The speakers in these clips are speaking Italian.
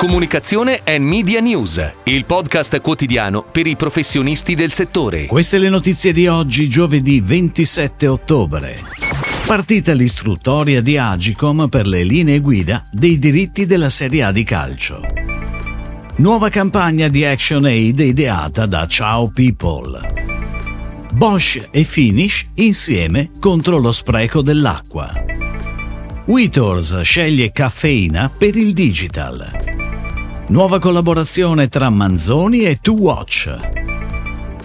Comunicazione e Media News, il podcast quotidiano per i professionisti del settore. Queste le notizie di oggi, giovedì 27 ottobre. Partita l'istruttoria di Agicom per le linee guida dei diritti della Serie A di calcio. Nuova campagna di Action Aid ideata da Ciao People. Bosch e Finish insieme contro lo spreco dell'acqua. Witors sceglie caffeina per il digital. Nuova collaborazione tra Manzoni e To Watch.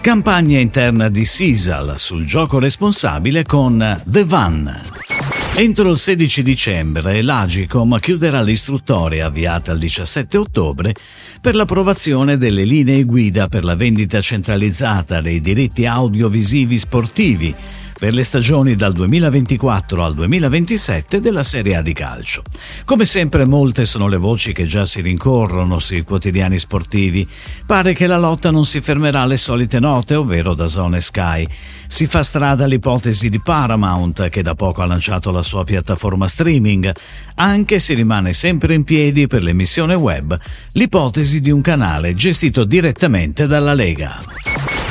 Campagna interna di Sisal sul gioco responsabile con The Van. Entro il 16 dicembre l'Agicom chiuderà l'istruttoria avviata il 17 ottobre per l'approvazione delle linee guida per la vendita centralizzata dei diritti audiovisivi sportivi per le stagioni dal 2024 al 2027 della Serie A di calcio. Come sempre molte sono le voci che già si rincorrono sui quotidiani sportivi. Pare che la lotta non si fermerà alle solite note, ovvero da Zone Sky. Si fa strada l'ipotesi di Paramount che da poco ha lanciato la sua piattaforma streaming, anche se rimane sempre in piedi per l'emissione web l'ipotesi di un canale gestito direttamente dalla Lega.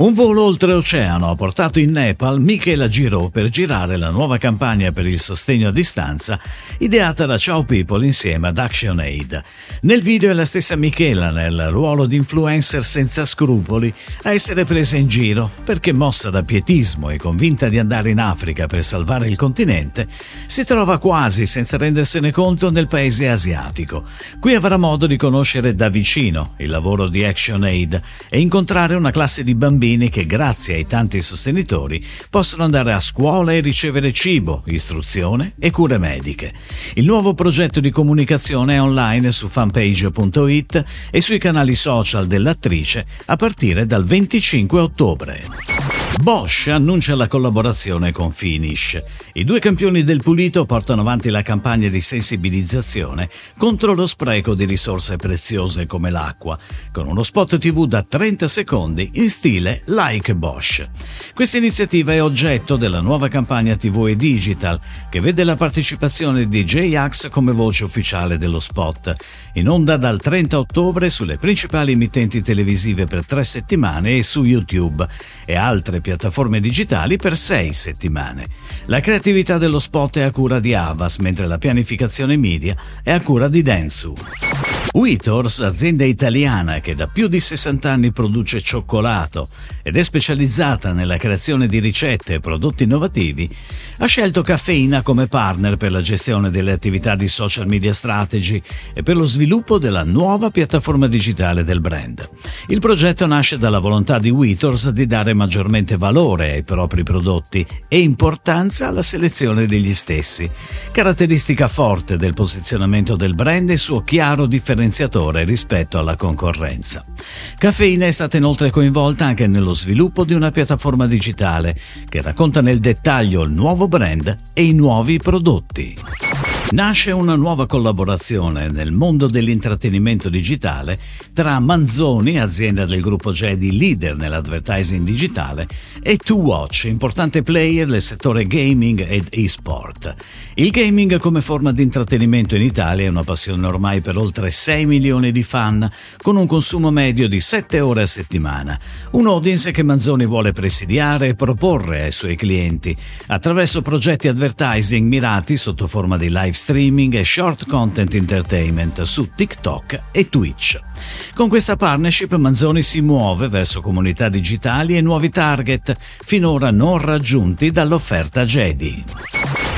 Un volo oltreoceano ha portato in Nepal Michela Giro per girare la nuova campagna per il sostegno a distanza ideata da Ciao People insieme ad ActionAid. Nel video è la stessa Michela nel ruolo di influencer senza scrupoli a essere presa in giro perché mossa da pietismo e convinta di andare in Africa per salvare il continente, si trova quasi senza rendersene conto nel paese asiatico. Qui avrà modo di conoscere da vicino il lavoro di ActionAid e incontrare una classe di bambini bambini che grazie ai tanti sostenitori possono andare a scuola e ricevere cibo, istruzione e cure mediche. Il nuovo progetto di comunicazione è online su fanpage.it e sui canali social dell'attrice a partire dal 25 ottobre. Bosch annuncia la collaborazione con Finish. I due campioni del pulito portano avanti la campagna di sensibilizzazione contro lo spreco di risorse preziose come l'acqua, con uno spot TV da 30 secondi in stile Like Bosch. Questa iniziativa è oggetto della nuova campagna TV e digital, che vede la partecipazione di J-Ax come voce ufficiale dello spot, in onda dal 30 ottobre sulle principali emittenti televisive per tre settimane e su YouTube e altre piattaforme piattaforme digitali per sei settimane. La creatività dello spot è a cura di Avas, mentre la pianificazione media è a cura di Densu. Witors, azienda italiana che da più di 60 anni produce cioccolato ed è specializzata nella creazione di ricette e prodotti innovativi, ha scelto Caffeina come partner per la gestione delle attività di social media strategy e per lo sviluppo della nuova piattaforma digitale del brand. Il progetto nasce dalla volontà di Witors di dare maggiormente valore ai propri prodotti e importanza alla selezione degli stessi, caratteristica forte del posizionamento del brand e suo chiaro differenziatore differenziatore rispetto alla concorrenza. Caffeina è stata inoltre coinvolta anche nello sviluppo di una piattaforma digitale che racconta nel dettaglio il nuovo brand e i nuovi prodotti. Nasce una nuova collaborazione nel mondo dell'intrattenimento digitale tra Manzoni, azienda del gruppo Jedi leader nell'advertising digitale, e 2Watch, importante player del settore gaming ed e-sport. Il gaming come forma di intrattenimento in Italia è una passione ormai per oltre 6 milioni di fan, con un consumo medio di 7 ore a settimana. Un audience che Manzoni vuole presidiare e proporre ai suoi clienti attraverso progetti advertising mirati sotto forma di live streaming e short content entertainment su TikTok e Twitch. Con questa partnership Manzoni si muove verso comunità digitali e nuovi target finora non raggiunti dall'offerta Jedi.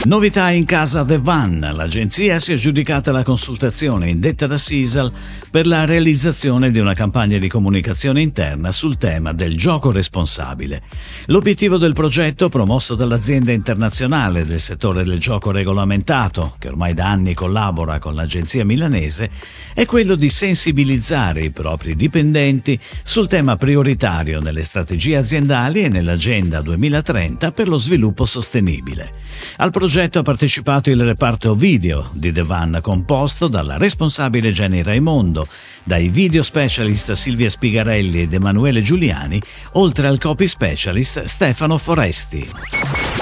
Novità in casa The Van. L'agenzia si è aggiudicata la consultazione indetta da Sisal per la realizzazione di una campagna di comunicazione interna sul tema del gioco responsabile. L'obiettivo del progetto, promosso dall'azienda internazionale del settore del gioco regolamentato, che ormai da anni collabora con l'agenzia milanese, è quello di sensibilizzare i propri dipendenti sul tema prioritario nelle strategie aziendali e nell'agenda 2030 per lo sviluppo sostenibile. Al progetto ha partecipato il reparto video di The Van, composto dalla responsabile Jenny Raimondo, dai video specialist Silvia Spigarelli ed Emanuele Giuliani, oltre al copy specialist Stefano Foresti.